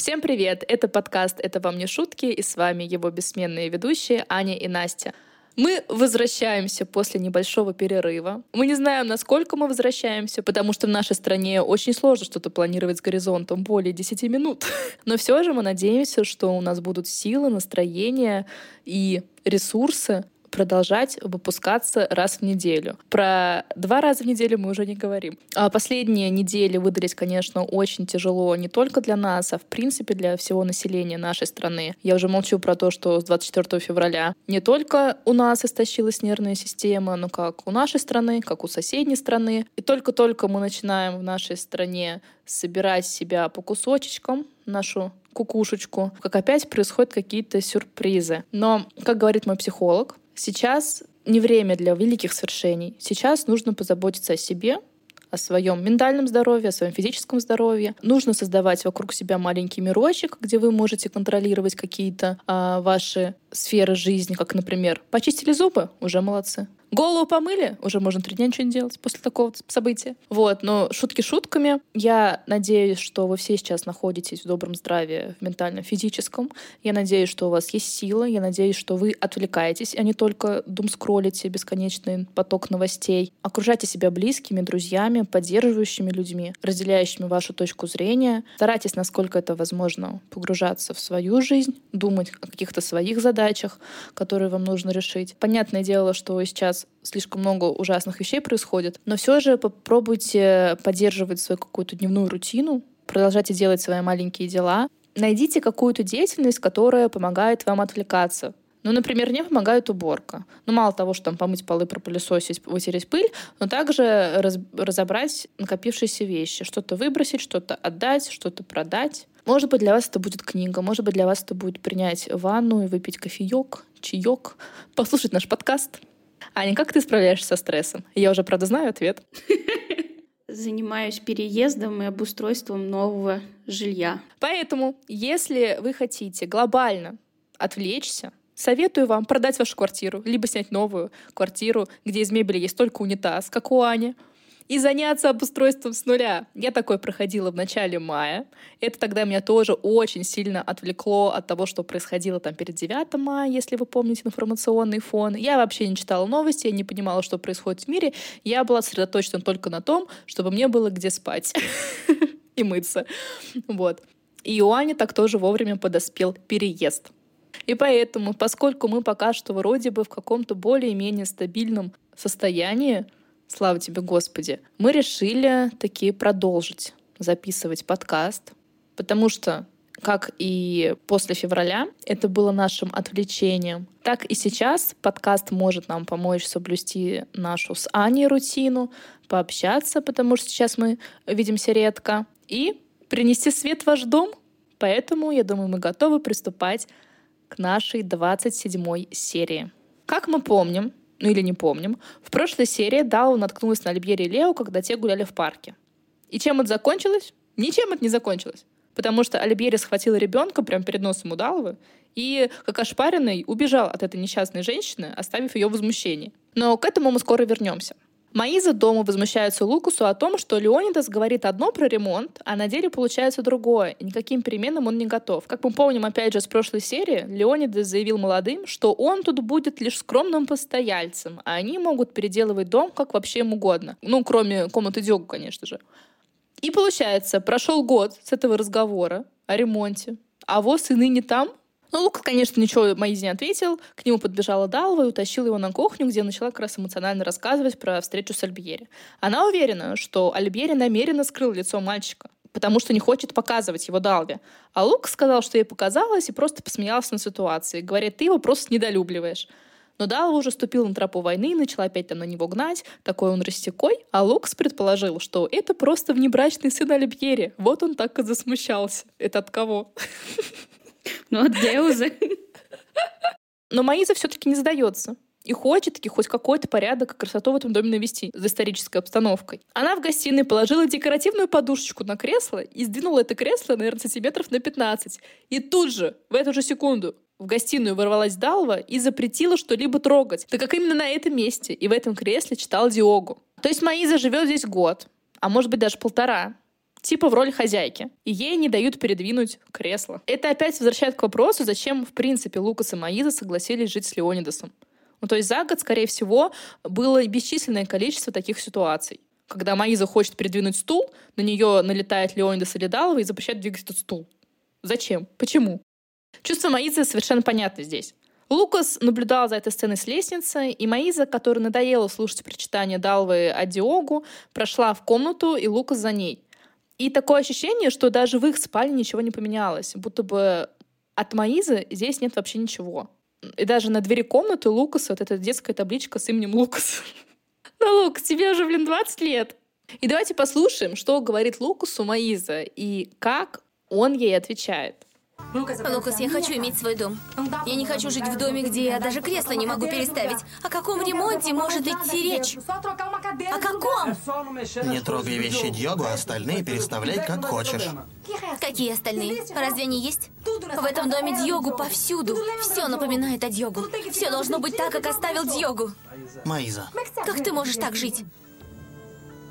Всем привет! Это подкаст «Это вам не шутки» и с вами его бессменные ведущие Аня и Настя. Мы возвращаемся после небольшого перерыва. Мы не знаем, насколько мы возвращаемся, потому что в нашей стране очень сложно что-то планировать с горизонтом более 10 минут. Но все же мы надеемся, что у нас будут силы, настроение и ресурсы продолжать выпускаться раз в неделю. Про два раза в неделю мы уже не говорим. А последние недели выдались, конечно, очень тяжело не только для нас, а в принципе для всего населения нашей страны. Я уже молчу про то, что с 24 февраля не только у нас истощилась нервная система, но как у нашей страны, как у соседней страны. И только-только мы начинаем в нашей стране собирать себя по кусочечкам, нашу кукушечку, как опять происходят какие-то сюрпризы. Но, как говорит мой психолог, Сейчас не время для великих свершений. Сейчас нужно позаботиться о себе, о своем ментальном здоровье, о своем физическом здоровье. Нужно создавать вокруг себя маленький мирочек, где вы можете контролировать какие-то а, ваши сферы жизни, как, например, почистили зубы, уже молодцы. Голову помыли, уже можно три дня ничего не делать после такого события. Вот, но шутки шутками. Я надеюсь, что вы все сейчас находитесь в добром здравии, в ментальном, физическом. Я надеюсь, что у вас есть сила. Я надеюсь, что вы отвлекаетесь, а не только дум скроллите бесконечный поток новостей. Окружайте себя близкими, друзьями, поддерживающими людьми, разделяющими вашу точку зрения. Старайтесь, насколько это возможно, погружаться в свою жизнь, думать о каких-то своих задачах, которые вам нужно решить. Понятное дело, что сейчас слишком много ужасных вещей происходит, но все же попробуйте поддерживать свою какую-то дневную рутину, продолжайте делать свои маленькие дела. Найдите какую-то деятельность, которая помогает вам отвлекаться. Ну, например, мне помогает уборка. Ну, мало того, что там помыть полы, пропылесосить, вытереть пыль, но также раз, разобрать накопившиеся вещи. Что-то выбросить, что-то отдать, что-то продать. Может быть, для вас это будет книга, может быть, для вас это будет принять ванну и выпить кофеек, чаек, послушать наш подкаст. Аня, как ты справляешься со стрессом? Я уже, правда, знаю ответ. Занимаюсь переездом и обустройством нового жилья. Поэтому, если вы хотите глобально отвлечься, советую вам продать вашу квартиру, либо снять новую квартиру, где из мебели есть только унитаз, как у Ани, и заняться обустройством с нуля. Я такой проходила в начале мая. Это тогда меня тоже очень сильно отвлекло от того, что происходило там перед 9 мая, если вы помните информационный фон. Я вообще не читала новости, я не понимала, что происходит в мире. Я была сосредоточена только на том, чтобы мне было где спать и мыться. Вот. И у Ани так тоже вовремя подоспел переезд. И поэтому, поскольку мы пока что вроде бы в каком-то более-менее стабильном состоянии, Слава тебе, Господи. Мы решили таки продолжить записывать подкаст, потому что как и после февраля, это было нашим отвлечением. Так и сейчас подкаст может нам помочь соблюсти нашу с Аней рутину, пообщаться, потому что сейчас мы видимся редко, и принести свет в ваш дом. Поэтому, я думаю, мы готовы приступать к нашей 27 серии. Как мы помним, ну или не помним, в прошлой серии Дау наткнулась на Альбьери и Лео, когда те гуляли в парке. И чем это закончилось? Ничем это не закончилось. Потому что Альбьери схватила ребенка прямо перед носом у Далвы и, как ошпаренный, убежал от этой несчастной женщины, оставив ее в возмущении. Но к этому мы скоро вернемся. Маиза дома возмущается Лукусу о том, что Леонидас говорит одно про ремонт, а на деле получается другое, и никаким переменам он не готов. Как мы помним, опять же, с прошлой серии, Леонидас заявил молодым, что он тут будет лишь скромным постояльцем, а они могут переделывать дом как вообще им угодно. Ну, кроме комнаты Дёгу, конечно же. И получается, прошел год с этого разговора о ремонте, а вот сыны не там, ну, Лука, конечно, ничего Маизе не ответил. К нему подбежала Далва и утащила его на кухню, где начала как раз эмоционально рассказывать про встречу с Альбьери. Она уверена, что Альбьери намеренно скрыл лицо мальчика, потому что не хочет показывать его Далве. А Лук сказал, что ей показалось, и просто посмеялся на ситуации. Говорит, ты его просто недолюбливаешь. Но Далва уже ступил на тропу войны и начала опять там на него гнать. Такой он растекой. А Лукс предположил, что это просто внебрачный сын Альбьери. Вот он так и засмущался. Это от кого? Ну, от Деуза. Но Маиза все-таки не сдается и хочет таки хоть какой-то порядок и красоту в этом доме навести за исторической обстановкой. Она в гостиной положила декоративную подушечку на кресло и сдвинула это кресло, наверное, сантиметров на 15. И тут же, в эту же секунду, в гостиную ворвалась Далва и запретила что-либо трогать. Так как именно на этом месте и в этом кресле читал Диогу. То есть Маиза живет здесь год, а может быть даже полтора. Типа в роль хозяйки, и ей не дают передвинуть кресло. Это опять возвращает к вопросу, зачем, в принципе, Лукас и Маиза согласились жить с Леонидасом. Ну, то есть за год, скорее всего, было бесчисленное количество таких ситуаций. Когда Маиза хочет передвинуть стул, на нее налетает Леонидас или Далова и запрещает двигать этот стул. Зачем? Почему? Чувство Маизы совершенно понятно здесь. Лукас наблюдал за этой сценой с лестницы, и Маиза, которой надоело слушать прочитание Далвы о Диогу, прошла в комнату, и Лукас за ней. И такое ощущение, что даже в их спальне ничего не поменялось, будто бы от Маизы здесь нет вообще ничего. И даже на двери комнаты Лукаса вот эта детская табличка с именем Лукас. Ну, Лукас, тебе уже, блин, 20 лет. И давайте послушаем, что говорит Лукасу Маиза и как он ей отвечает. Лукас, я хочу иметь свой дом. Я не хочу жить в доме, где я даже кресло не могу переставить. О каком ремонте может идти речь? О каком? Не трогай вещи Дьогу, а остальные переставляй как хочешь. Какие остальные? Разве они есть? В этом доме Дьогу повсюду. Все напоминает о Дьогу. Все должно быть так, как оставил Дьогу. Маиза, Как ты можешь так жить?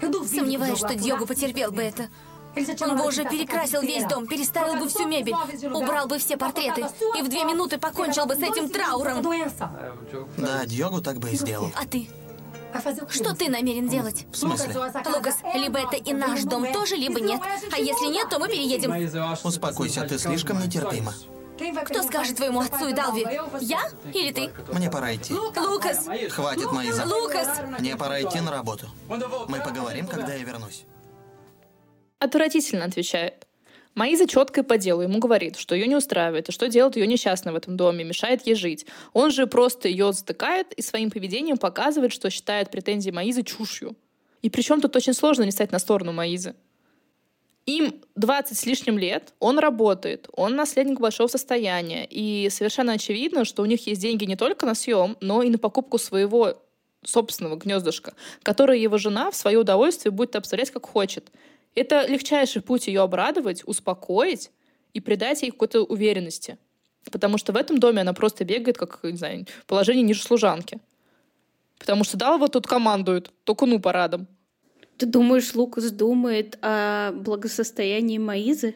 Сомневаюсь, что Дьогу потерпел бы это. Он бы уже перекрасил весь дом, переставил бы всю мебель, убрал бы все портреты и в две минуты покончил бы с этим трауром. да, Дьогу так бы и сделал. А ты? Что ты намерен делать? В смысле? Лукас, либо это и наш дом тоже, либо нет. А если нет, то мы переедем. Успокойся, ты слишком нетерпима. Кто скажет твоему отцу и Далви? Я или ты? Мне пора идти. Лукас! Хватит, Маиза. Лукас! Мне пора идти на работу. Мы поговорим, когда я вернусь. Отвратительно отвечает. Маиза четко и по делу ему говорит, что ее не устраивает, и что делает ее несчастной в этом доме, мешает ей жить. Он же просто ее затыкает и своим поведением показывает, что считает претензии Маизы чушью. И причем тут очень сложно не стать на сторону Маизы. Им 20 с лишним лет, он работает, он наследник большого состояния, и совершенно очевидно, что у них есть деньги не только на съем, но и на покупку своего собственного гнездышка, которое его жена в свое удовольствие будет обставлять как хочет. Это легчайший путь ее обрадовать, успокоить и придать ей какой-то уверенности. Потому что в этом доме она просто бегает, как, не знаю, положение ниже служанки. Потому что Далва тут командует, только ну парадом. Ты думаешь, Лукас думает о благосостоянии Маизы?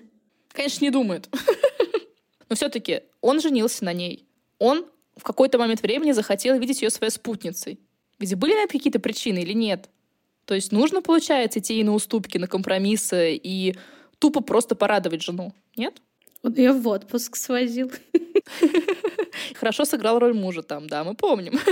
Конечно, не думает. Но все-таки он женился на ней. Он в какой-то момент времени захотел видеть ее своей спутницей. Ведь были какие-то причины или нет? То есть нужно, получается, идти ей на уступки, на компромиссы и тупо просто порадовать жену. Нет? Он ее в отпуск свозил. Хорошо сыграл роль мужа там, да, мы помним.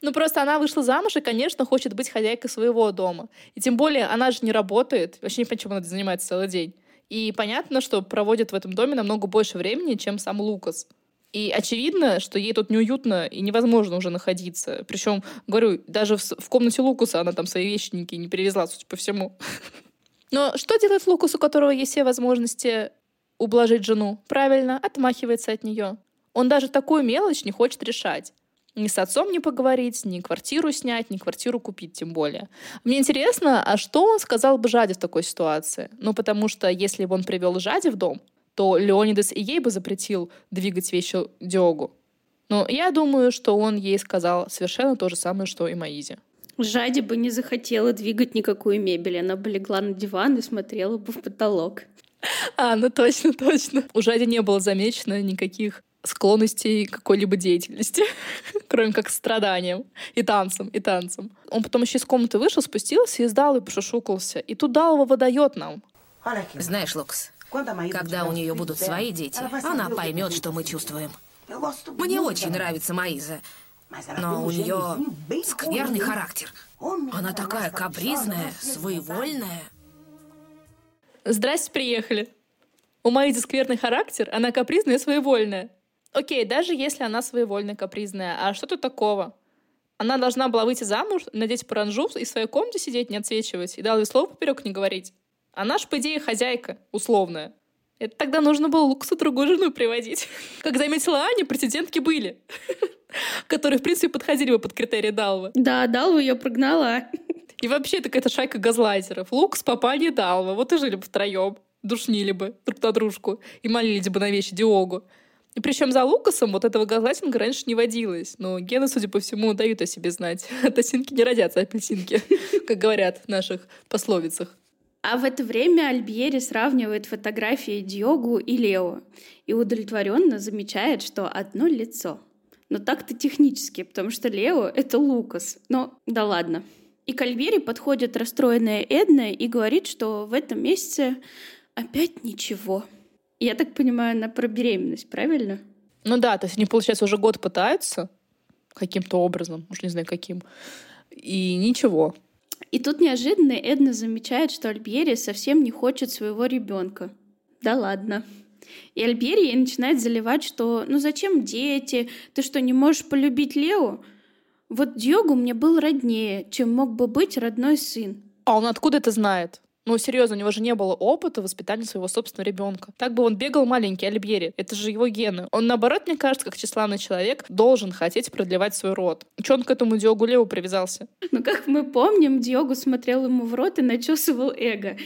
Ну, просто она вышла замуж и, конечно, хочет быть хозяйкой своего дома. И тем более она же не работает. Вообще не понимаю, чем она занимается целый день. И понятно, что проводит в этом доме намного больше времени, чем сам Лукас. И очевидно, что ей тут неуютно и невозможно уже находиться. Причем, говорю, даже в, в комнате Лукуса она там свои вещники не перевезла, судя по всему. Но что делает Лукус, у которого есть все возможности ублажить жену? Правильно, отмахивается от нее. Он даже такую мелочь не хочет решать. Ни с отцом не поговорить, ни квартиру снять, ни квартиру купить тем более. Мне интересно, а что он сказал бы Жаде в такой ситуации? Ну, потому что если бы он привел Жаде в дом, то Леонидас и ей бы запретил двигать вещи Диогу. Но я думаю, что он ей сказал совершенно то же самое, что и Маизе. Жади бы не захотела двигать никакую мебель. Она бы легла на диван и смотрела бы в потолок. А, ну точно, точно. У Жади не было замечено никаких склонностей к какой-либо деятельности, кроме как страданием и танцем, и танцем. Он потом еще из комнаты вышел, спустился и сдал и пошушукался. И тут Далова выдает нам. Знаешь, Лукс, когда у нее будут свои дети, она поймет, что мы чувствуем. Мне очень нравится Маиза, но у нее скверный характер. Она такая капризная, своевольная. Здрасте, приехали. У Маизи скверный характер, она капризная и своевольная. Окей, даже если она своевольная, капризная, а что тут такого? Она должна была выйти замуж, надеть паранжу и в своей комнате сидеть, не отсвечивать, и дал слово поперек не говорить. Она ж, по идее, хозяйка, условная. Это тогда нужно было Луксу другую жену приводить. Как заметила Аня, прецедентки были, которые, в принципе, подходили бы под критерии Далва. Да, Далва ее прогнала. И вообще, это какая-то шайка газлайтеров. Лукс, Папани и Далва. Вот и жили бы втроем. Душнили бы друг на дружку. И молились бы на вещи Диогу. И причем за Лукасом вот этого газлайтинга раньше не водилось. Но гены, судя по всему, дают о себе знать. От осинки не родятся апельсинки, как говорят в наших пословицах. А в это время Альбьери сравнивает фотографии Диогу и Лео и удовлетворенно замечает, что одно лицо. Но так-то технически, потому что Лео — это Лукас. Но да ладно. И к Альбери подходит расстроенная Эдна и говорит, что в этом месяце опять ничего. Я так понимаю, она про беременность, правильно? Ну да, то есть они, получается, уже год пытаются каким-то образом, уж не знаю каким, и ничего. И тут неожиданно Эдна замечает, что Альбери совсем не хочет своего ребенка. Да ладно. И Альбери начинает заливать, что ну зачем дети? Ты что, не можешь полюбить Лео? Вот Диогу мне был роднее, чем мог бы быть родной сын. А он откуда это знает? Ну, серьезно, у него же не было опыта воспитания своего собственного ребенка. Так бы он бегал маленький, Альбери. Это же его гены. Он, наоборот, мне кажется, как тщеславный человек, должен хотеть продлевать свой род. Че он к этому Диогу Леву привязался? Ну, как мы помним, Диогу смотрел ему в рот и начесывал эго.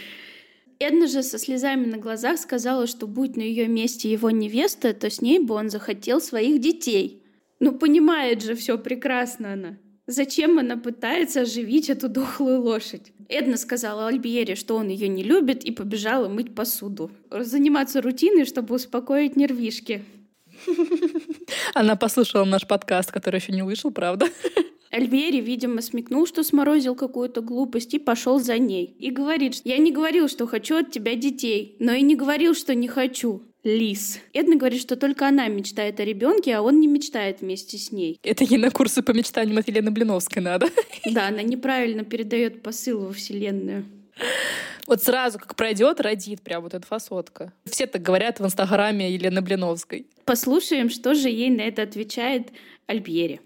Эдна же со слезами на глазах сказала, что будь на ее месте его невеста, то с ней бы он захотел своих детей. Ну, понимает же все прекрасно она. Зачем она пытается оживить эту дохлую лошадь? Эдна сказала Альбьере, что он ее не любит, и побежала мыть посуду. Заниматься рутиной, чтобы успокоить нервишки. Она послушала наш подкаст, который еще не вышел, правда? Альбери, видимо, смекнул, что сморозил какую-то глупость и пошел за ней. И говорит, я не говорил, что хочу от тебя детей, но и не говорил, что не хочу. Лис. Эдна говорит, что только она мечтает о ребенке, а он не мечтает вместе с ней. Это ей на курсы по мечтаниям от Елены Блиновской надо. Да, она неправильно передает посыл во Вселенную. Вот сразу, как пройдет, родит прям вот эта фасотка. Все так говорят в инстаграме Елены Блиновской. Послушаем, что же ей на это отвечает Альбьери.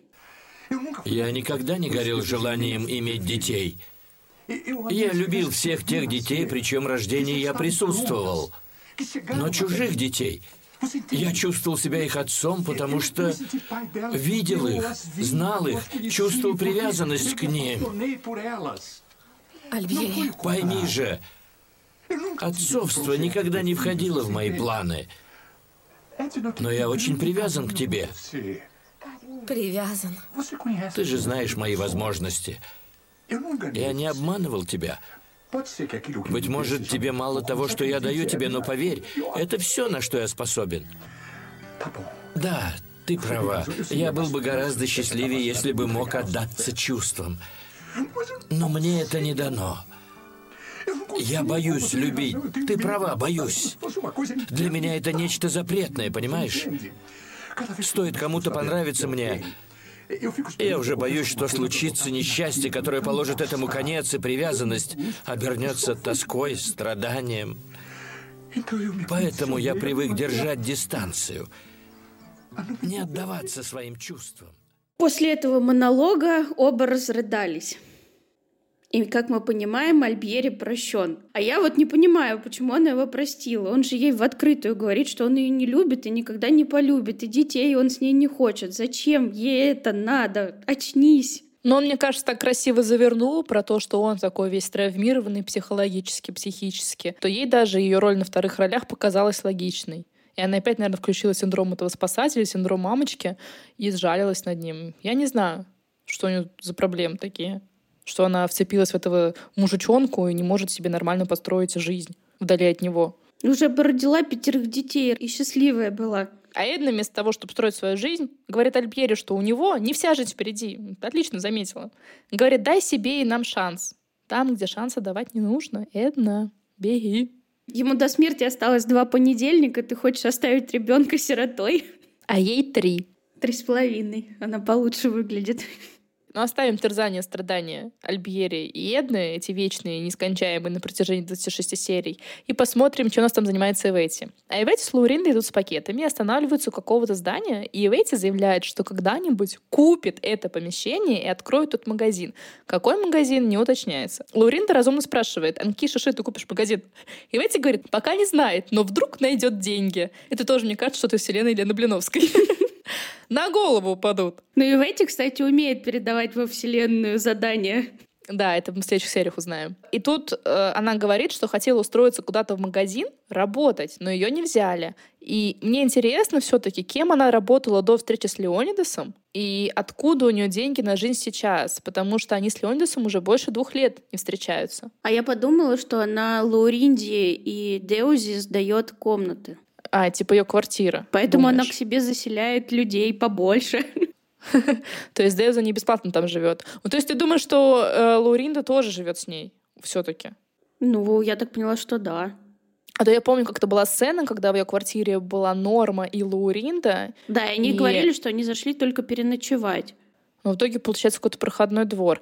Я никогда не горел желанием иметь детей. Я любил всех тех детей, причем рождение я присутствовал. Но чужих детей я чувствовал себя их отцом, потому что видел их, знал их, чувствовал привязанность к ним. Альбьери. Пойми же, отцовство никогда не входило в мои планы. Но я очень привязан к тебе. Привязан. Ты же знаешь мои возможности. Я не обманывал тебя. Быть может, тебе мало того, что я даю тебе, но поверь, это все, на что я способен. Да, ты права. Я был бы гораздо счастливее, если бы мог отдаться чувствам. Но мне это не дано. Я боюсь любить. Ты права, боюсь. Для меня это нечто запретное, понимаешь? Стоит кому-то понравиться мне, я уже боюсь, что случится несчастье, которое положит этому конец, и привязанность обернется тоской, страданием. Поэтому я привык держать дистанцию, не отдаваться своим чувствам. После этого монолога оба разрыдались. И, как мы понимаем, Альбьери прощен. А я вот не понимаю, почему она его простила. Он же ей в открытую говорит, что он ее не любит и никогда не полюбит. И детей он с ней не хочет. Зачем ей это надо? Очнись. Но он, мне кажется, так красиво завернул про то, что он такой весь травмированный психологически, психически, то ей даже ее роль на вторых ролях показалась логичной. И она опять, наверное, включила синдром этого спасателя, синдром мамочки и сжалилась над ним. Я не знаю, что у нее за проблемы такие что она вцепилась в этого мужичонку и не может себе нормально построить жизнь вдали от него. Уже породила пятерых детей и счастливая была. А Эдна вместо того, чтобы строить свою жизнь, говорит Альбьере, что у него не вся жизнь впереди. Отлично заметила. Говорит, дай себе и нам шанс. Там, где шанса давать не нужно, Эдна, беги. Ему до смерти осталось два понедельника, ты хочешь оставить ребенка сиротой? А ей три. Три с половиной. Она получше выглядит. Но оставим терзание, страдания Альбьери и Эдны, эти вечные, нескончаемые на протяжении 26 серий, и посмотрим, чем у нас там занимается Эвети. А Эвети с Лауриндой идут с пакетами, останавливаются у какого-то здания, и Эвети заявляет, что когда-нибудь купит это помещение и откроет тут магазин. Какой магазин, не уточняется. Лауринда разумно спрашивает, Анкиша, что ты купишь магазин? И Эвети говорит, пока не знает, но вдруг найдет деньги. Это тоже, мне кажется, что-то вселенной Елены Блиновской. на голову упадут. Ну и в эти, кстати, умеет передавать во Вселенную задания. Да, это мы в следующих сериях узнаем. И тут э, она говорит, что хотела устроиться куда-то в магазин, работать, но ее не взяли. И мне интересно все-таки, кем она работала до встречи с Леонидасом и откуда у нее деньги на жизнь сейчас, потому что они с Леонидасом уже больше двух лет не встречаются. А я подумала, что она Лауринди и Деузи сдает комнаты. А, типа ее квартира. Поэтому думаешь? она к себе заселяет людей побольше. То есть Деуза не бесплатно там живет. Ну, то есть ты думаешь, что э, Лауринда тоже живет с ней все-таки? Ну, я так поняла, что да. А то я помню, как-то была сцена, когда в ее квартире была Норма и Лауринда. Да, и они И- говорили, что они зашли только переночевать. Но в итоге получается какой-то проходной двор.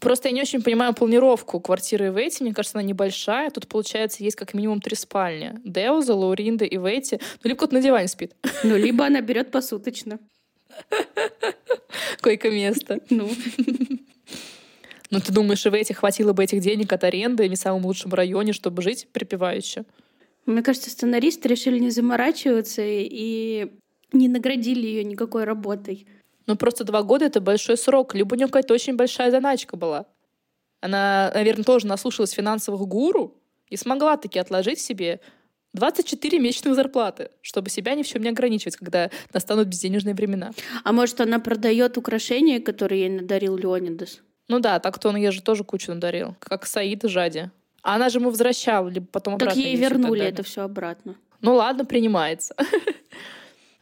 Просто я не очень понимаю планировку квартиры Ветти. Мне кажется, она небольшая. Тут, получается, есть как минимум три спальни. Деуза, Лауринда и Ветти. Ну, либо кто-то на диване спит. Ну, либо она берет посуточно. Койко-место. Ну, Ну, ты думаешь, и Ветти хватило бы этих денег от аренды в не самом лучшем районе, чтобы жить припевающе? мне кажется, сценаристы решили не заморачиваться и не наградили ее никакой работой. Ну, просто два года — это большой срок. Либо у нее какая-то очень большая заначка была. Она, наверное, тоже наслушалась финансовых гуру и смогла таки отложить себе 24 месячных зарплаты, чтобы себя ни в чем не ограничивать, когда настанут безденежные времена. А может, она продает украшения, которые ей надарил Леонидас? Ну да, так-то он ей же тоже кучу надарил, как Саид и Жади. А она же ему возвращала, либо потом Так обратно ей так вернули далее. это все обратно. Ну ладно, принимается.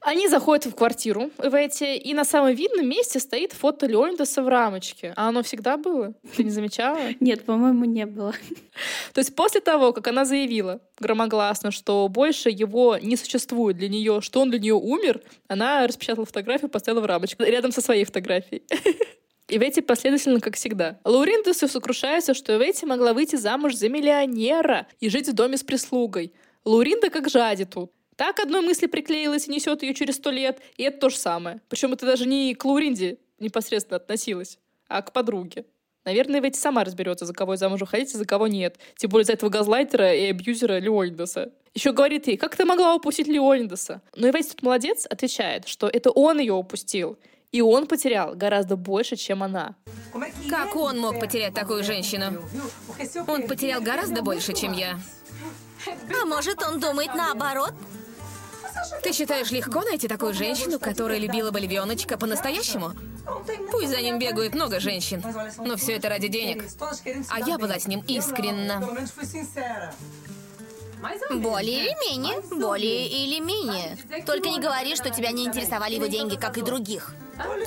Они заходят в квартиру в эти, и на самом видном месте стоит фото Леонидаса в рамочке. А оно всегда было? Ты не замечала? Нет, по-моему, не было. То есть после того, как она заявила громогласно, что больше его не существует для нее, что он для нее умер, она распечатала фотографию, поставила в рамочку рядом со своей фотографией. И Ветти последовательно, как всегда. Лауринда сокрушается, что Ветти могла выйти замуж за миллионера и жить в доме с прислугой. Лауринда как жади тут. Так одной мысли приклеилась и несет ее через сто лет, и это то же самое. Причем это даже не к Лауринде непосредственно относилось, а к подруге. Наверное, Ветти сама разберется, за кого ей замуж выходить, а за кого нет. Тем более за этого газлайтера и абьюзера Леонидаса. Еще говорит ей, как ты могла упустить Леонидаса? Но и Ветти тут молодец, отвечает, что это он ее упустил. И он потерял гораздо больше, чем она. Как он мог потерять такую женщину? Он потерял гораздо больше, чем я. А может, он думает наоборот? Ты считаешь легко найти такую женщину, которая любила бы львеночка по-настоящему? Пусть за ним бегают много женщин, но все это ради денег. А я была с ним искренна. Более или менее. Более или менее. Только не говори, что тебя не интересовали его деньги, как и других.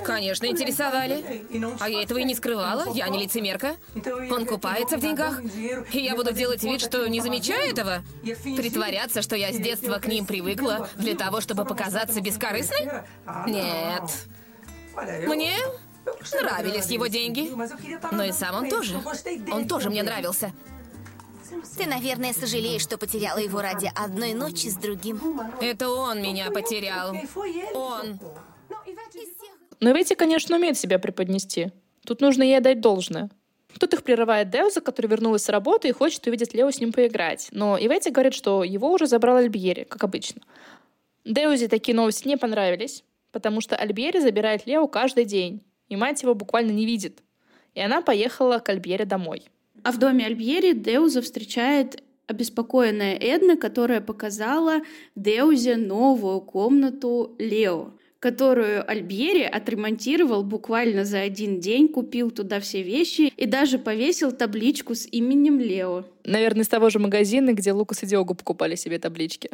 Конечно, интересовали. А я этого и не скрывала, я не лицемерка. Он купается в деньгах, и я буду делать вид, что не замечаю этого? Притворяться, что я с детства к ним привыкла для того, чтобы показаться бескорыстной? Нет. Мне нравились его деньги. Но и сам он тоже. Он тоже мне нравился. Ты, наверное, сожалеешь, что потеряла его ради одной ночи с другим. Это он меня потерял. Он. Но Ветти, конечно, умеет себя преподнести. Тут нужно ей дать должное. Тут их прерывает Деуза, который вернулась с работы и хочет увидеть Лео с ним поиграть. Но Иветти говорит, что его уже забрал Альбьери, как обычно. Деузе такие новости не понравились, потому что Альбьери забирает Лео каждый день, и мать его буквально не видит. И она поехала к Альбьере домой. А в доме Альбьери Деуза встречает обеспокоенная Эдна, которая показала Деузе новую комнату Лео, которую Альбьери отремонтировал буквально за один день, купил туда все вещи и даже повесил табличку с именем Лео. Наверное, из того же магазина, где Лукас и Диогу покупали себе таблички.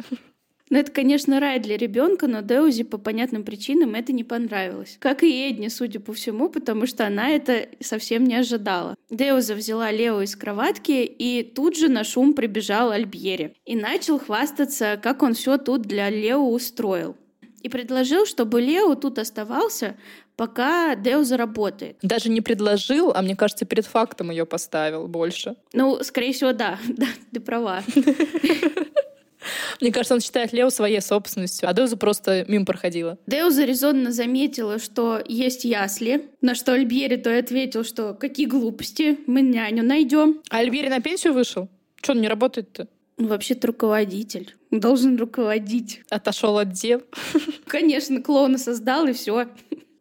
Ну, это, конечно, рай для ребенка, но Деузи по понятным причинам это не понравилось. Как и Эдни, судя по всему, потому что она это совсем не ожидала. Деуза взяла Лео из кроватки, и тут же на шум прибежал Альбьери. И начал хвастаться, как он все тут для Лео устроил. И предложил, чтобы Лео тут оставался, пока Деуза работает. Даже не предложил, а мне кажется, перед фактом ее поставил больше. Ну, скорее всего, да, да, ты права. Мне кажется, он считает Лео своей собственностью, а Деуза просто мимо проходила. Деуза резонно заметила, что есть ясли, на что Альбьери то и ответил, что какие глупости, мы няню найдем. А Альбери на пенсию вышел? Че он не работает-то? Ну, Вообще-то руководитель. Должен руководить. Отошел от дел. Конечно, клоуна создал и все.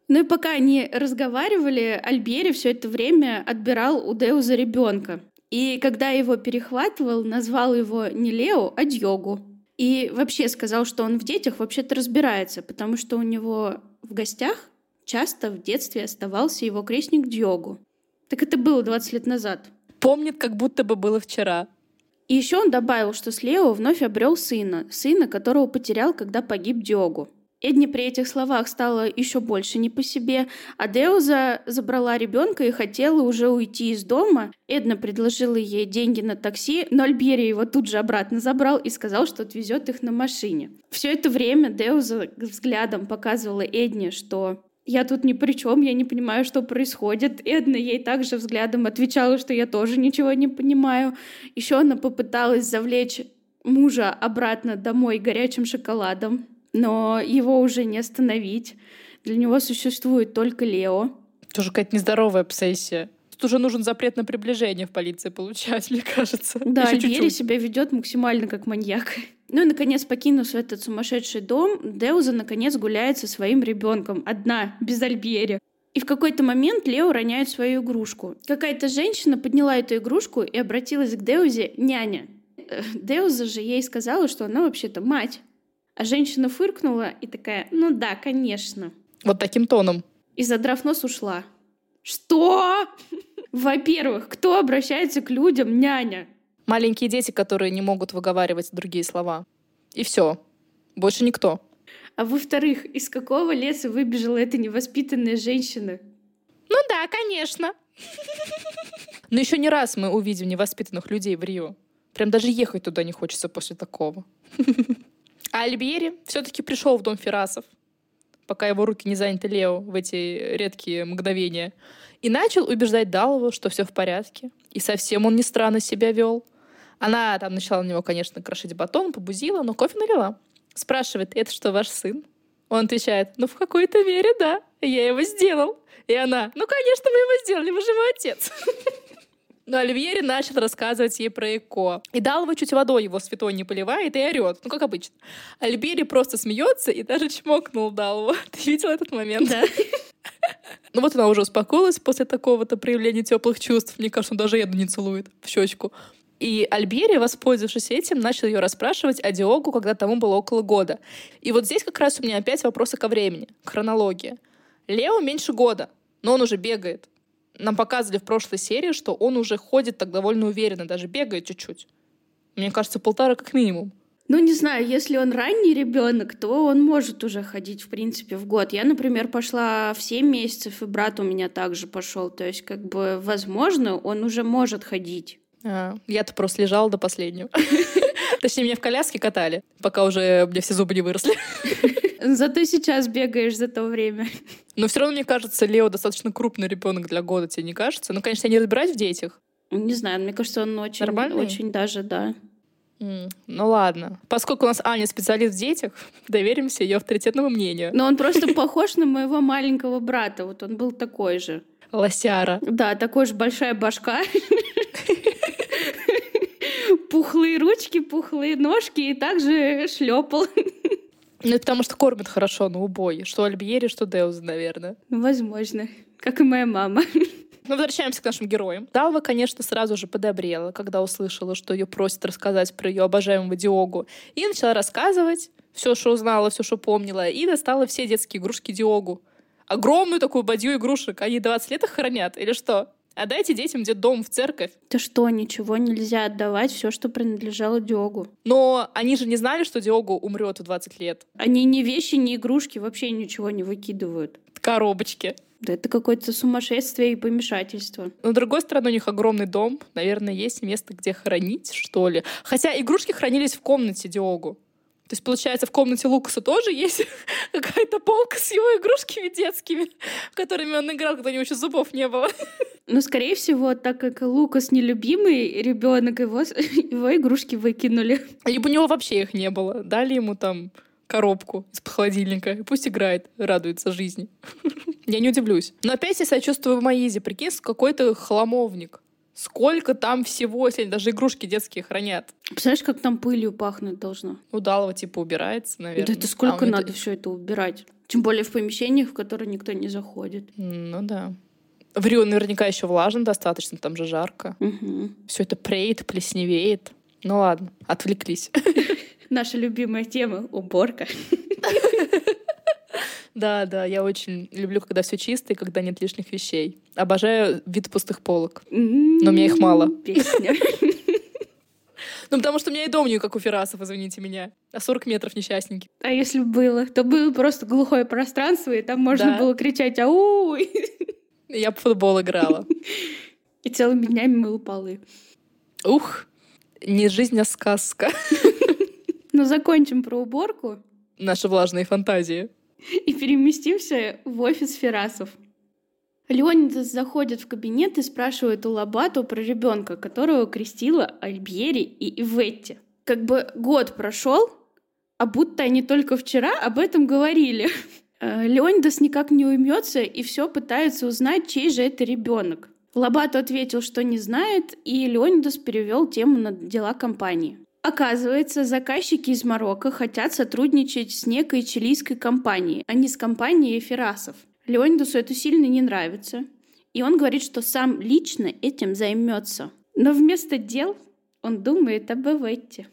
Ну и пока они разговаривали, Альбери все это время отбирал у Деуза ребенка. И когда его перехватывал, назвал его не Лео, а Дьогу. И вообще сказал, что он в детях вообще-то разбирается, потому что у него в гостях часто в детстве оставался его крестник Дьогу. Так это было 20 лет назад. Помнит, как будто бы было вчера. И еще он добавил, что с Лео вновь обрел сына, сына, которого потерял, когда погиб Диогу. Эдни при этих словах стало еще больше не по себе, а Деуза забрала ребенка и хотела уже уйти из дома. Эдна предложила ей деньги на такси, но Альбери его тут же обратно забрал и сказал, что отвезет их на машине. Все это время Деуза взглядом показывала Эдне, что я тут ни при чем, я не понимаю, что происходит. Эдна ей также взглядом отвечала, что я тоже ничего не понимаю. Еще она попыталась завлечь мужа обратно домой горячим шоколадом но его уже не остановить. Для него существует только Лео. Тоже какая-то нездоровая обсессия. Тут уже нужен запрет на приближение в полиции получать, мне кажется. Да, Альбери себя ведет максимально как маньяк. Ну и, наконец, покинув этот сумасшедший дом, Деуза, наконец, гуляет со своим ребенком. Одна, без Альбери. И в какой-то момент Лео роняет свою игрушку. Какая-то женщина подняла эту игрушку и обратилась к Деузе «няня». Э, Деуза же ей сказала, что она вообще-то мать. А женщина фыркнула и такая, ну да, конечно. Вот таким тоном. И задрав нос ушла. Что? Во-первых, кто обращается к людям, няня? Маленькие дети, которые не могут выговаривать другие слова. И все. Больше никто. А во-вторых, из какого леса выбежала эта невоспитанная женщина? Ну да, конечно. Но еще не раз мы увидим невоспитанных людей в Рио. Прям даже ехать туда не хочется после такого. А Альбьери все-таки пришел в дом Ферасов, пока его руки не заняты Лео в эти редкие мгновения, и начал убеждать Далову, что все в порядке, и совсем он не странно себя вел. Она там начала на него, конечно, крошить батон, побузила, но кофе налила. Спрашивает, это что, ваш сын? Он отвечает, ну, в какой-то мере, да, я его сделал. И она, ну, конечно, вы его сделали, вы же его отец. Но Оливьери начал рассказывать ей про ЭКО. И Далва чуть водой его святой не поливает и орет. Ну, как обычно. Альбери просто смеется и даже чмокнул Далву. Ты видел этот момент? Да. Ну вот она уже успокоилась после такого-то проявления теплых чувств. Мне кажется, он даже еду не целует в щечку. И Альбери, воспользовавшись этим, начал ее расспрашивать о Диогу, когда тому было около года. И вот здесь как раз у меня опять вопросы ко времени, хронология. Лео меньше года, но он уже бегает нам показывали в прошлой серии, что он уже ходит так довольно уверенно, даже бегает чуть-чуть. Мне кажется, полтора как минимум. Ну, не знаю, если он ранний ребенок, то он может уже ходить, в принципе, в год. Я, например, пошла в 7 месяцев, и брат у меня также пошел. То есть, как бы, возможно, он уже может ходить. А, я-то просто лежала до последнего. Точнее, меня в коляске катали, пока уже у меня все зубы не выросли. Зато сейчас бегаешь за то время. Но все равно, мне кажется, Лео достаточно крупный ребенок для года, тебе не кажется? Ну, конечно, я не разбираюсь в детях. Не знаю, мне кажется, он очень, Нормальный? очень даже, да. Mm, ну ладно. Поскольку у нас Аня специалист в детях, доверимся ее авторитетному мнению. Но он просто похож на моего маленького брата. Вот он был такой же. Лосяра. Да, такой же большая башка. Пухлые ручки, пухлые ножки и также шлепал. Ну, это потому что кормят хорошо на убой. Что Альбьери, что Деуз, наверное. Возможно. Как и моя мама. Ну, возвращаемся к нашим героям. Далва, конечно, сразу же подобрела, когда услышала, что ее просят рассказать про ее обожаемого Диогу. И начала рассказывать все, что узнала, все, что помнила, и достала все детские игрушки Диогу. Огромную такую бадью игрушек. Они 20 лет их хранят, или что? Отдайте детям дом в церковь. Ты что, ничего нельзя отдавать, все, что принадлежало Диогу. Но они же не знали, что Диогу умрет в 20 лет. Они ни вещи, ни игрушки вообще ничего не выкидывают. Коробочки. Да это какое-то сумасшествие и помешательство. Но, с другой стороны, у них огромный дом. Наверное, есть место, где хранить, что ли. Хотя игрушки хранились в комнате Диогу. То есть, получается, в комнате Лукаса тоже есть какая-то полка с его игрушками детскими, которыми он играл, когда у него еще зубов не было. Ну, скорее всего, так как Лукас нелюбимый ребенок, его, его игрушки выкинули. Либо у него вообще их не было. Дали ему там коробку из холодильника. И пусть играет, радуется жизни. Я не удивлюсь. Но опять я себя чувствую в Маизе. Прикинь, какой-то хламовник. Сколько там всего, если они даже игрушки детские хранят. Представляешь, как там пылью пахнуть должно? Удалова типа убирается, наверное. Да это сколько А у него надо все это убирать? Тем более в помещениях, в которые никто не заходит. Ну да. В Рио наверняка еще влажно достаточно, там же жарко. Мгм. Все это преет, плесневеет. Ну ладно, отвлеклись. Наша любимая тема — уборка. Да, да, я очень люблю, когда все чисто и когда нет лишних вещей. Обожаю вид пустых полок. Но у меня их мало. Песня. Ну, потому что у меня и дом не как у Ферасов, извините меня. А 40 метров несчастненький. А если бы было, то было просто глухое пространство, и там можно Да. было кричать «Ау!» Я в футбол играла. и целыми днями мыл полы. Ух, не жизнь, а сказка. Но закончим про уборку Наши влажные фантазии. и переместимся в офис Ферасов. Леонидас заходит в кабинет и спрашивает у Лобату про ребенка, которого крестила Альбьери и Иветти. Как бы год прошел, а будто они только вчера об этом говорили. Э, Леонидас никак не уймется и все пытается узнать, чей же это ребенок. Лобату ответил, что не знает, и Леонидас перевел тему на дела компании. Оказывается, заказчики из Марокко хотят сотрудничать с некой чилийской компанией, а не с компанией Ферасов. Леонидасу это сильно не нравится, и он говорит, что сам лично этим займется. Но вместо дел он думает об Эветте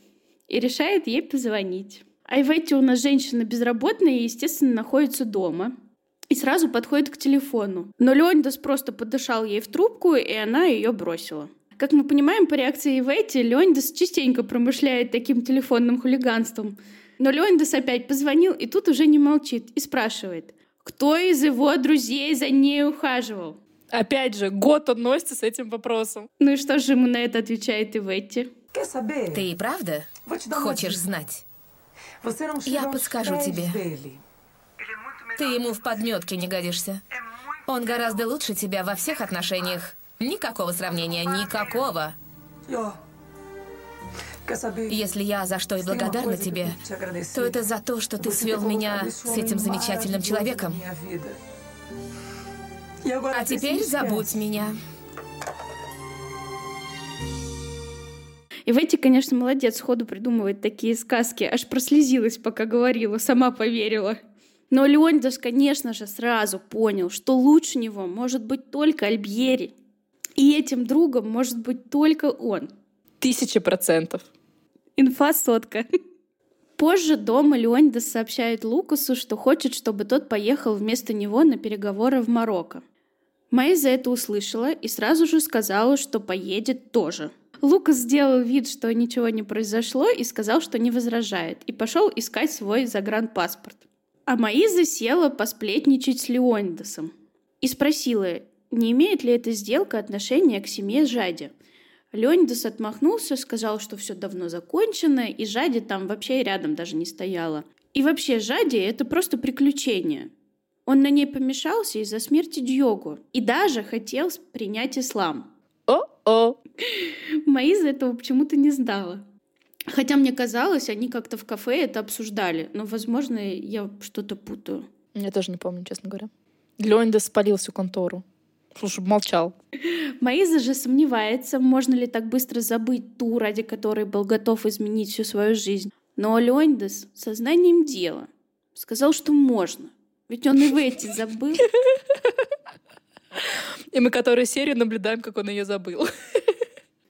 и решает ей позвонить. А Эветте у нас женщина безработная и, естественно, находится дома. И сразу подходит к телефону. Но Леонидас просто подышал ей в трубку, и она ее бросила. Как мы понимаем по реакции Иветти, Леонидас частенько промышляет таким телефонным хулиганством. Но Леонидас опять позвонил, и тут уже не молчит, и спрашивает, кто из его друзей за ней ухаживал. Опять же, год он носится с этим вопросом. Ну и что же ему на это отвечает Иветти? Ты и правда хочешь знать? Я подскажу тебе. Ты ему в подметке не годишься. Он гораздо лучше тебя во всех отношениях. Никакого сравнения, никакого. Если я за что и благодарна тебе, то это за то, что ты свел меня с этим замечательным человеком. А теперь забудь меня. Иветти, конечно, молодец, сходу придумывает такие сказки. Аж прослезилась, пока говорила, сама поверила. Но Леонидас, конечно же, сразу понял, что лучше него может быть только Альбьери. И этим другом может быть только он. Тысяча процентов. Инфа сотка. Позже дома Леонидас сообщает Лукасу, что хочет, чтобы тот поехал вместо него на переговоры в Марокко. Майза это услышала и сразу же сказала, что поедет тоже. Лукас сделал вид, что ничего не произошло и сказал, что не возражает, и пошел искать свой загранпаспорт. А Маиза села посплетничать с Леонидасом и спросила, не имеет ли эта сделка отношения к семье Жади. Леонидас отмахнулся, сказал, что все давно закончено, и Жади там вообще рядом даже не стояла. И вообще Жади — это просто приключение. Он на ней помешался из-за смерти Дьогу и даже хотел принять ислам. О-о. Маиза этого почему-то не знала. Хотя мне казалось, они как-то в кафе это обсуждали. Но, возможно, я что-то путаю. Я тоже не помню, честно говоря. Леонидас спалил всю контору. Слушай, молчал. Маиза же сомневается, можно ли так быстро забыть ту, ради которой был готов изменить всю свою жизнь. Но Леонидас сознанием дела сказал, что можно. Ведь он и в эти забыл. И мы которую серию наблюдаем, как он ее забыл.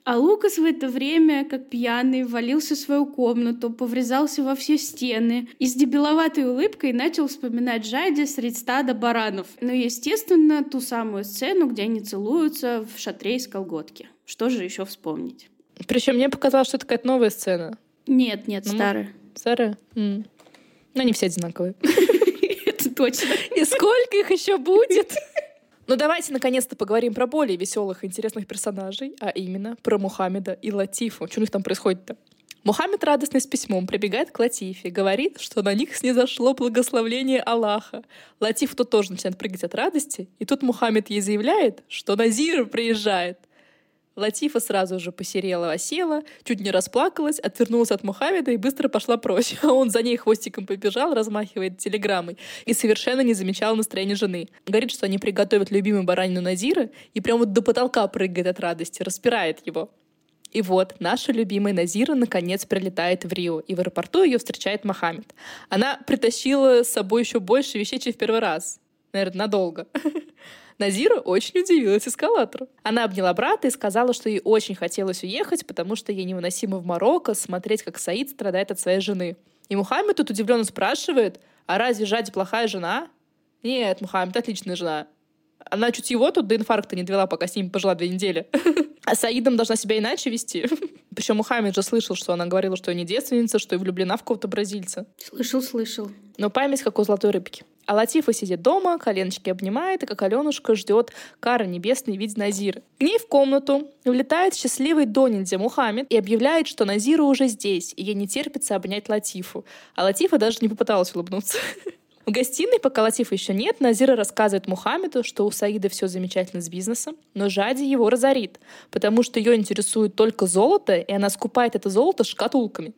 А Лукас в это время, как пьяный, валился в свою комнату, поврезался во все стены и с дебиловатой улыбкой начал вспоминать Жади средь стада баранов. Ну, естественно, ту самую сцену, где они целуются в шатре из колготки. Что же еще вспомнить? Причем мне показалось, что это какая-то новая сцена. Нет, нет, Ну, старая. Старая? М. Ну, они все одинаковые. Это точно. И сколько их еще будет? Ну давайте наконец-то поговорим про более веселых и интересных персонажей, а именно про Мухаммеда и Латифу. Что у них там происходит-то? Мухаммед радостный с письмом прибегает к Латифе, говорит, что на них снизошло благословление Аллаха. Латиф тут тоже начинает прыгать от радости, и тут Мухаммед ей заявляет, что Назир приезжает. Латифа сразу же посерела, осела, чуть не расплакалась, отвернулась от Мухаммеда и быстро пошла прочь. А он за ней хвостиком побежал, размахивает телеграммой, и совершенно не замечал настроение жены. Говорит, что они приготовят любимую баранину Назира, и прям вот до потолка прыгает от радости, распирает его. И вот наша любимая Назира наконец прилетает в Рио, и в аэропорту ее встречает Мохаммед. Она притащила с собой еще больше вещей, чем в первый раз. Наверное, надолго. Назира очень удивилась эскалатору. Она обняла брата и сказала, что ей очень хотелось уехать, потому что ей невыносимо в Марокко смотреть, как Саид страдает от своей жены. И Мухаммед тут удивленно спрашивает, а разве Жади плохая жена? Нет, Мухаммед отличная жена. Она чуть его тут до инфаркта не довела, пока с ним пожила две недели. А Саидом должна себя иначе вести. Причем Мухаммед же слышал, что она говорила, что не девственница, что и влюблена в какого-то бразильца. Слышал, слышал. Но память, как у золотой рыбки. А Латифа сидит дома, коленочки обнимает, и как Аленушка ждет кара небесный в виде Назира. К ней в комнату влетает счастливый до Мухаммед и объявляет, что Назира уже здесь, и ей не терпится обнять Латифу. А Латифа даже не попыталась улыбнуться. В гостиной, пока Латифа еще нет, Назира рассказывает Мухаммеду, что у Саида все замечательно с бизнесом, но Жади его разорит, потому что ее интересует только золото, и она скупает это золото шкатулками.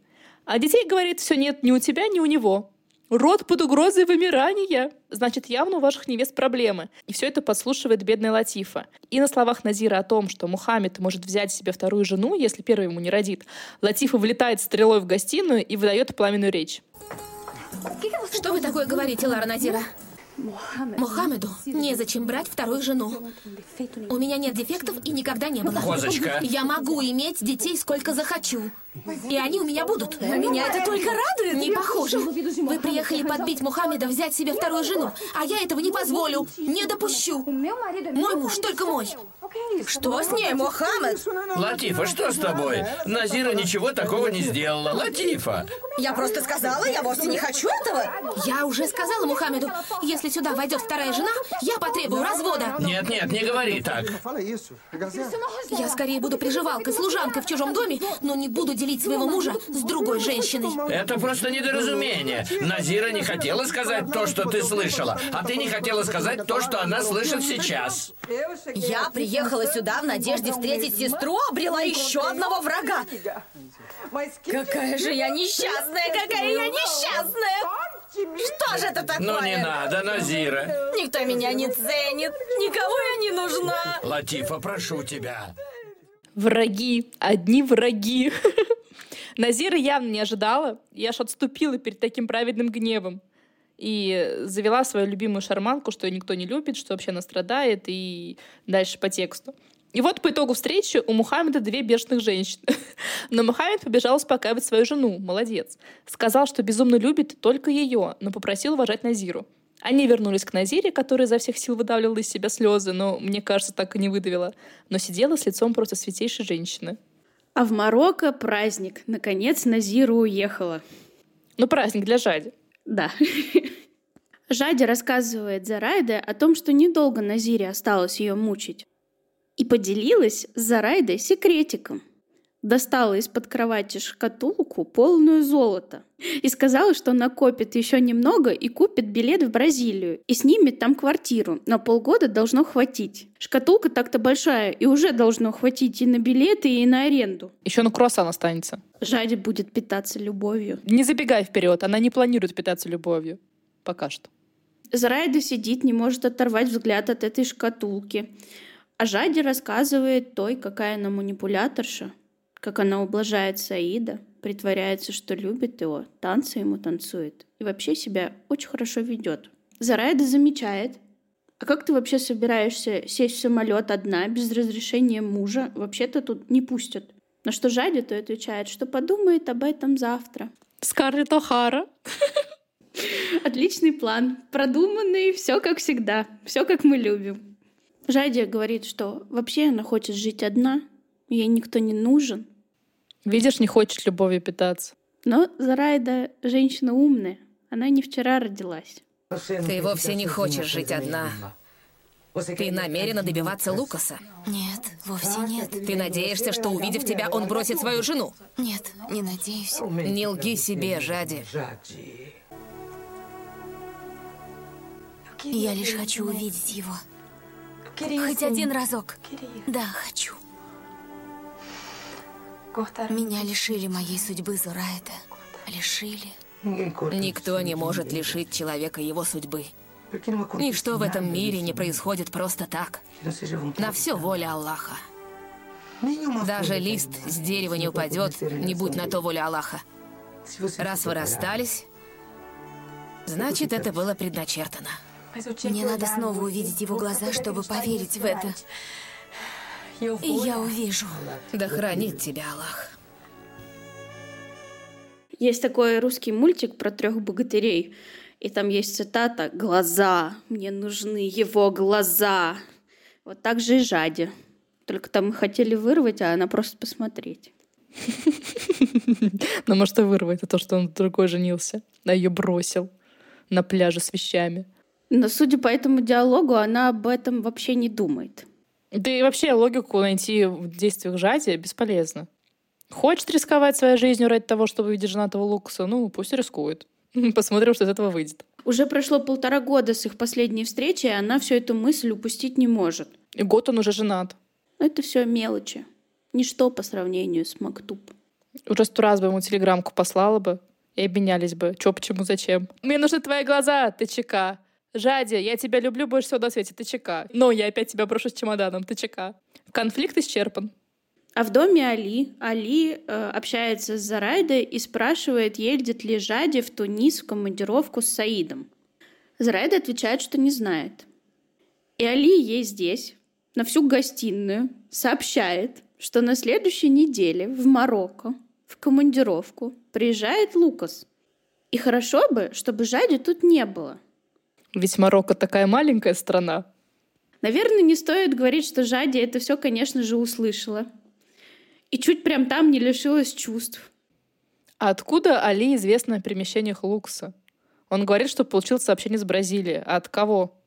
А детей, говорит, все нет ни у тебя, ни у него. Род под угрозой вымирания. Значит, явно у ваших невест проблемы. И все это подслушивает бедная Латифа. И на словах Назира о том, что Мухаммед может взять себе вторую жену, если первый ему не родит, Латифа влетает стрелой в гостиную и выдает пламенную речь. Что вы такое говорите, Лара Назира? Мухаммеду незачем брать вторую жену. У меня нет дефектов и никогда не было. Козочка. Я могу иметь детей сколько захочу. И они у меня будут. Но меня это только радует. Не похоже. Вы приехали подбить Мухаммеда взять себе вторую жену, а я этого не позволю. Не допущу. Мой муж только мой. Что с ней, Мухаммед? Латифа, что с тобой? Назира ничего такого не сделала. Латифа! Я просто сказала, я вовсе не хочу этого. Я уже сказала Мухаммеду, если сюда войдет вторая жена, я потребую развода. Нет, нет, не говори так. Я скорее буду приживалкой, служанкой в чужом доме, но не буду делить своего мужа с другой женщиной. Это просто недоразумение. Назира не хотела сказать то, что ты слышала, а ты не хотела сказать то, что она слышит сейчас. Я приехала сюда в надежде встретить сестру, обрела еще одного врага. Какая же я несчастная, какая я несчастная! Что же это такое? Ну не надо, Назира. Никто меня не ценит, никого я не нужна. Латифа, прошу тебя. Враги, одни враги. Назира явно не ожидала, я аж отступила перед таким праведным гневом и завела свою любимую шарманку, что ее никто не любит, что вообще она страдает, и дальше по тексту. И вот по итогу встречи у Мухаммеда две бешеных женщины. Но Мухаммед побежал успокаивать свою жену, молодец. Сказал, что безумно любит только ее, но попросил уважать Назиру. Они вернулись к Назире, которая изо всех сил выдавливала из себя слезы, но, мне кажется, так и не выдавила, но сидела с лицом просто святейшей женщины. А в Марокко праздник. Наконец Назира уехала. Ну, праздник для Жади. Да. Жади рассказывает Зарайде о том, что недолго Назире осталось ее мучить. И поделилась с Зарайдой секретиком. Достала из-под кровати шкатулку, полную золота. И сказала, что накопит еще немного и купит билет в Бразилию. И снимет там квартиру. На полгода должно хватить. Шкатулка так-то большая, и уже должно хватить и на билеты, и на аренду. Еще на круассан останется. Жади будет питаться любовью. Не забегай вперед, она не планирует питаться любовью. Пока что. Зарайда сидит, не может оторвать взгляд от этой шкатулки. А Жади рассказывает той, какая она манипуляторша, как она ублажает Саида, притворяется, что любит его, танцы ему танцует и вообще себя очень хорошо ведет. Зарайда замечает, а как ты вообще собираешься сесть в самолет одна, без разрешения мужа? Вообще-то тут не пустят. На что Жади то отвечает, что подумает об этом завтра. Скарлетт О'Хара. Отличный план, продуманный, все как всегда, все как мы любим. Жадия говорит, что вообще она хочет жить одна, ей никто не нужен. Видишь, не хочет любовью питаться. Но Зарайда женщина умная, она не вчера родилась. Ты вовсе не хочешь жить одна. Ты намерена добиваться Лукаса? Нет, вовсе нет. Ты надеешься, что увидев тебя, он бросит свою жену? Нет, не надеюсь. Не лги себе, Жади. Я лишь хочу увидеть его. Хоть один разок. Да, хочу. Меня лишили моей судьбы, Зурайта. Лишили. Никто не может лишить человека его судьбы. Ничто в этом мире не происходит просто так. На все воля Аллаха. Даже лист с дерева не упадет, не будь на то воля Аллаха. Раз вы расстались, значит, это было предначертано. Мне надо снова увидеть его глаза, чтобы поверить в это. И я увижу. Да хранит тебя Аллах. Есть такой русский мультик про трех богатырей. И там есть цитата «Глаза! Мне нужны его глаза!» Вот так же и Жаде. Только там мы хотели вырвать, а она просто посмотреть. Ну, может, и вырвать, это то, что он другой женился, а ее бросил на пляже с вещами. Но судя по этому диалогу, она об этом вообще не думает. Да и вообще логику найти в действиях Жади бесполезно. Хочет рисковать своей жизнью ради того, чтобы увидеть женатого Лукаса, ну, пусть рискует. Посмотрим, что из этого выйдет. Уже прошло полтора года с их последней встречи, и она всю эту мысль упустить не может. И год он уже женат. Это все мелочи. Ничто по сравнению с Мактуб. Уже сто раз бы ему телеграммку послала бы и обменялись бы. Чё, почему, зачем? Мне нужны твои глаза, ты ТЧК. Жади, я тебя люблю больше всего на свете, ты ТЧК. Но я опять тебя брошу с чемоданом, ты ТЧК. Конфликт исчерпан. А в доме Али Али э, общается с Зарайдой и спрашивает, едет ли Жади в Тунис в командировку с Саидом. Зарайда отвечает, что не знает. И Али ей здесь, на всю гостиную, сообщает, что на следующей неделе в Марокко в командировку приезжает Лукас. И хорошо бы, чтобы Жади тут не было. Ведь Марокко такая маленькая страна. Наверное, не стоит говорить, что Жади это все, конечно же, услышала. И чуть прям там не лишилась чувств. А откуда Али известно о перемещениях Лукса? Он говорит, что получил сообщение из Бразилии. А от кого?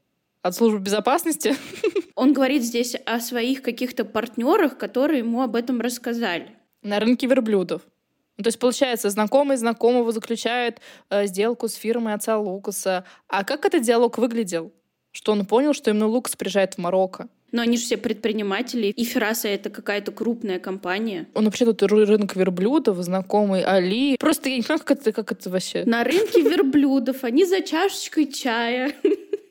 От службы безопасности? Он говорит здесь о своих каких-то партнерах, которые ему об этом рассказали. На рынке верблюдов. Ну, то есть, получается, знакомый знакомого заключает э, сделку с фирмой отца Лукаса. А как этот диалог выглядел? Что он понял, что именно Лукас приезжает в Марокко. Но они же все предприниматели, и Ферраса это какая-то крупная компания. Он вообще тут рынок верблюдов, знакомый Али. Просто я не знаю, как это, как это вообще. На рынке верблюдов они за чашечкой чая.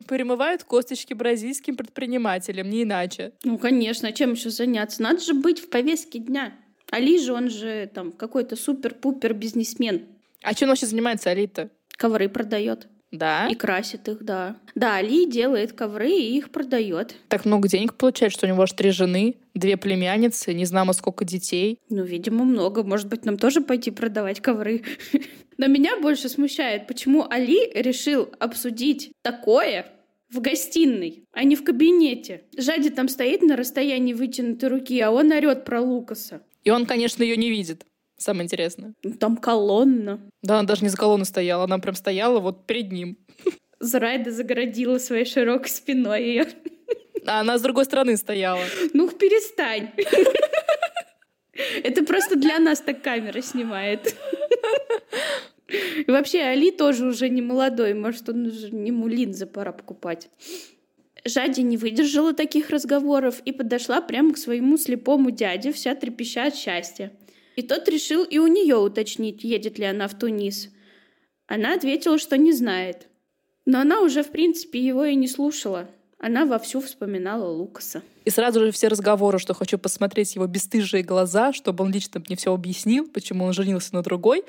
Перемывают косточки бразильским предпринимателям, не иначе. Ну, конечно, а чем еще заняться? Надо же быть в повестке дня. Али же, он же там какой-то супер-пупер бизнесмен. А чем он вообще занимается, Али-то? Ковры продает. Да? И красит их, да. Да, Али делает ковры и их продает. Так много денег получает, что у него аж три жены, две племянницы, не знамо сколько детей. Ну, видимо, много. Может быть, нам тоже пойти продавать ковры. Но меня больше смущает, почему Али решил обсудить такое в гостиной, а не в кабинете. Жади там стоит на расстоянии вытянутой руки, а он орет про Лукаса. И он, конечно, ее не видит. Самое интересное. Там колонна. Да, она даже не за колонной стояла, она прям стояла вот перед ним. Зрайда загородила своей широкой спиной ее. А она с другой стороны стояла. Ну, перестань. Это просто для нас так камера снимает. И вообще, Али тоже уже не молодой. Может, он уже не ему линзы пора покупать. Жади не выдержала таких разговоров и подошла прямо к своему слепому дяде, вся трепеща от счастья. И тот решил и у нее уточнить, едет ли она в Тунис. Она ответила, что не знает. Но она уже, в принципе, его и не слушала. Она вовсю вспоминала Лукаса. И сразу же все разговоры, что хочу посмотреть его бесстыжие глаза, чтобы он лично мне все объяснил, почему он женился на другой,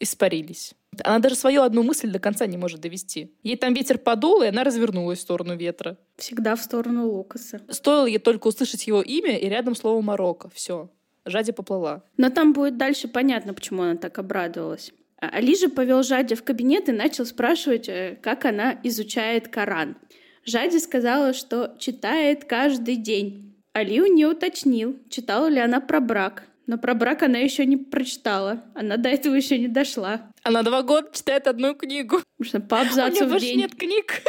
испарились. Она даже свою одну мысль до конца не может довести. Ей там ветер подул, и она развернулась в сторону ветра. Всегда в сторону Лукаса. Стоило ей только услышать его имя и рядом слово Марокко. Все. Жади поплыла. Но там будет дальше понятно, почему она так обрадовалась. А Али же повел Жади в кабинет и начал спрашивать, э, как она изучает Коран. Жади сказала, что читает каждый день. Али у нее уточнил, читала ли она про брак. Но про брак она еще не прочитала. Она до этого еще не дошла. Она два года читает одну книгу. Что по абзацу У в больше день. нет книг.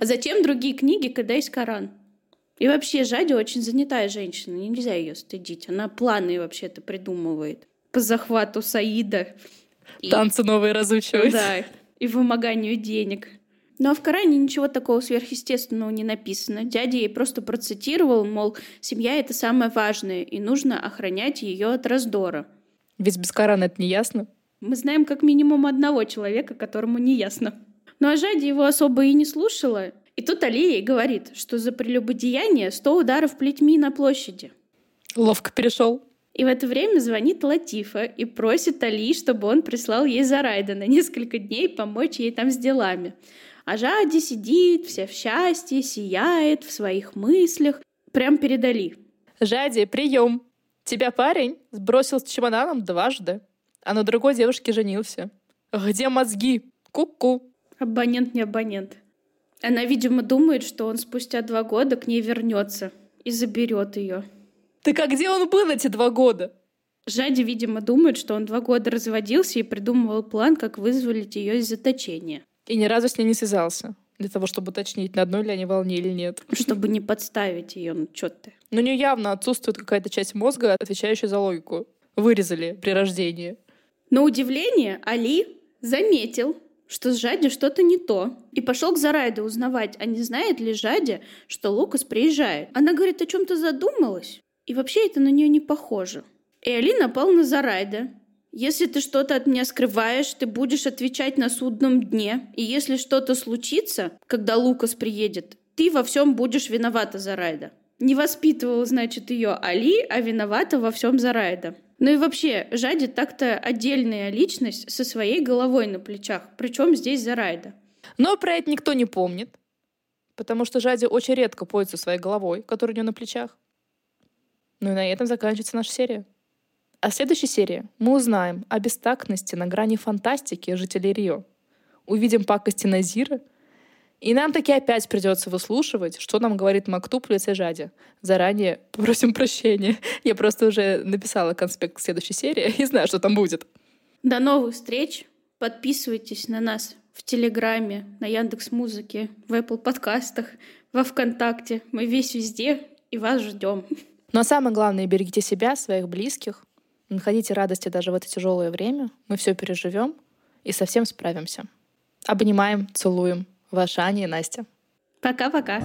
А зачем другие книги, когда есть Коран? И вообще, Жади очень занятая женщина, нельзя ее стыдить. Она планы вообще-то придумывает по захвату Саида. И- Танцы новые разучивать. Да, и вымоганию денег. Но в Коране ничего такого сверхъестественного не написано. Дядя ей просто процитировал, мол, семья — это самое важное, и нужно охранять ее от раздора. Ведь без Корана это не ясно. Мы знаем как минимум одного человека, которому не ясно. Ну а Жади его особо и не слушала. И тут Али ей говорит, что за прелюбодеяние 100 ударов плетьми на площади. Ловко перешел. И в это время звонит Латифа и просит Али, чтобы он прислал ей Зарайда на несколько дней помочь ей там с делами. А Жади сидит, вся в счастье, сияет в своих мыслях. Прям передали. Жади, прием. Тебя парень сбросил с чемоданом дважды, а на другой девушке женился. Где мозги? Ку-ку. Абонент не абонент. Она, видимо, думает, что он спустя два года к ней вернется и заберет ее. Так а где он был эти два года? Жади, видимо, думает, что он два года разводился и придумывал план, как вызволить ее из заточения. И ни разу с ней не связался. Для того, чтобы уточнить, на одной ли они волне или нет. Чтобы не подставить ее, ну что ты. Но у нее явно отсутствует какая-то часть мозга, отвечающая за логику. Вырезали при рождении. На удивление Али заметил, что с Жади что-то не то, и пошел к Зарайде узнавать, а не знает ли Жади, что Лукас приезжает. Она говорит, о чем-то задумалась, и вообще это на нее не похоже. И Али напал на Зарайда, если ты что-то от меня скрываешь, ты будешь отвечать на судном дне. И если что-то случится, когда Лукас приедет, ты во всем будешь виновата за Райда. Не воспитывал, значит, ее Али, а виновата во всем за Райда. Ну и вообще, Жади так-то отдельная личность со своей головой на плечах. Причем здесь за Райда. Но про это никто не помнит. Потому что Жади очень редко пользуется своей головой, которая у нее на плечах. Ну и на этом заканчивается наша серия. А в следующей серии мы узнаем о бестактности на грани фантастики жителей Рио. Увидим пакости Назира, и нам таки опять придется выслушивать, что нам говорит Мактуб в лице Жади. Заранее попросим прощения. Я просто уже написала конспект следующей серии и знаю, что там будет. До новых встреч. Подписывайтесь на нас в Телеграме, на Яндекс Музыке, в Apple подкастах, во Вконтакте. Мы весь везде и вас ждем. Но самое главное, берегите себя, своих близких, Находите радости даже в это тяжелое время. Мы все переживем и совсем справимся. Обнимаем, целуем. Ваша Аня и Настя. Пока-пока.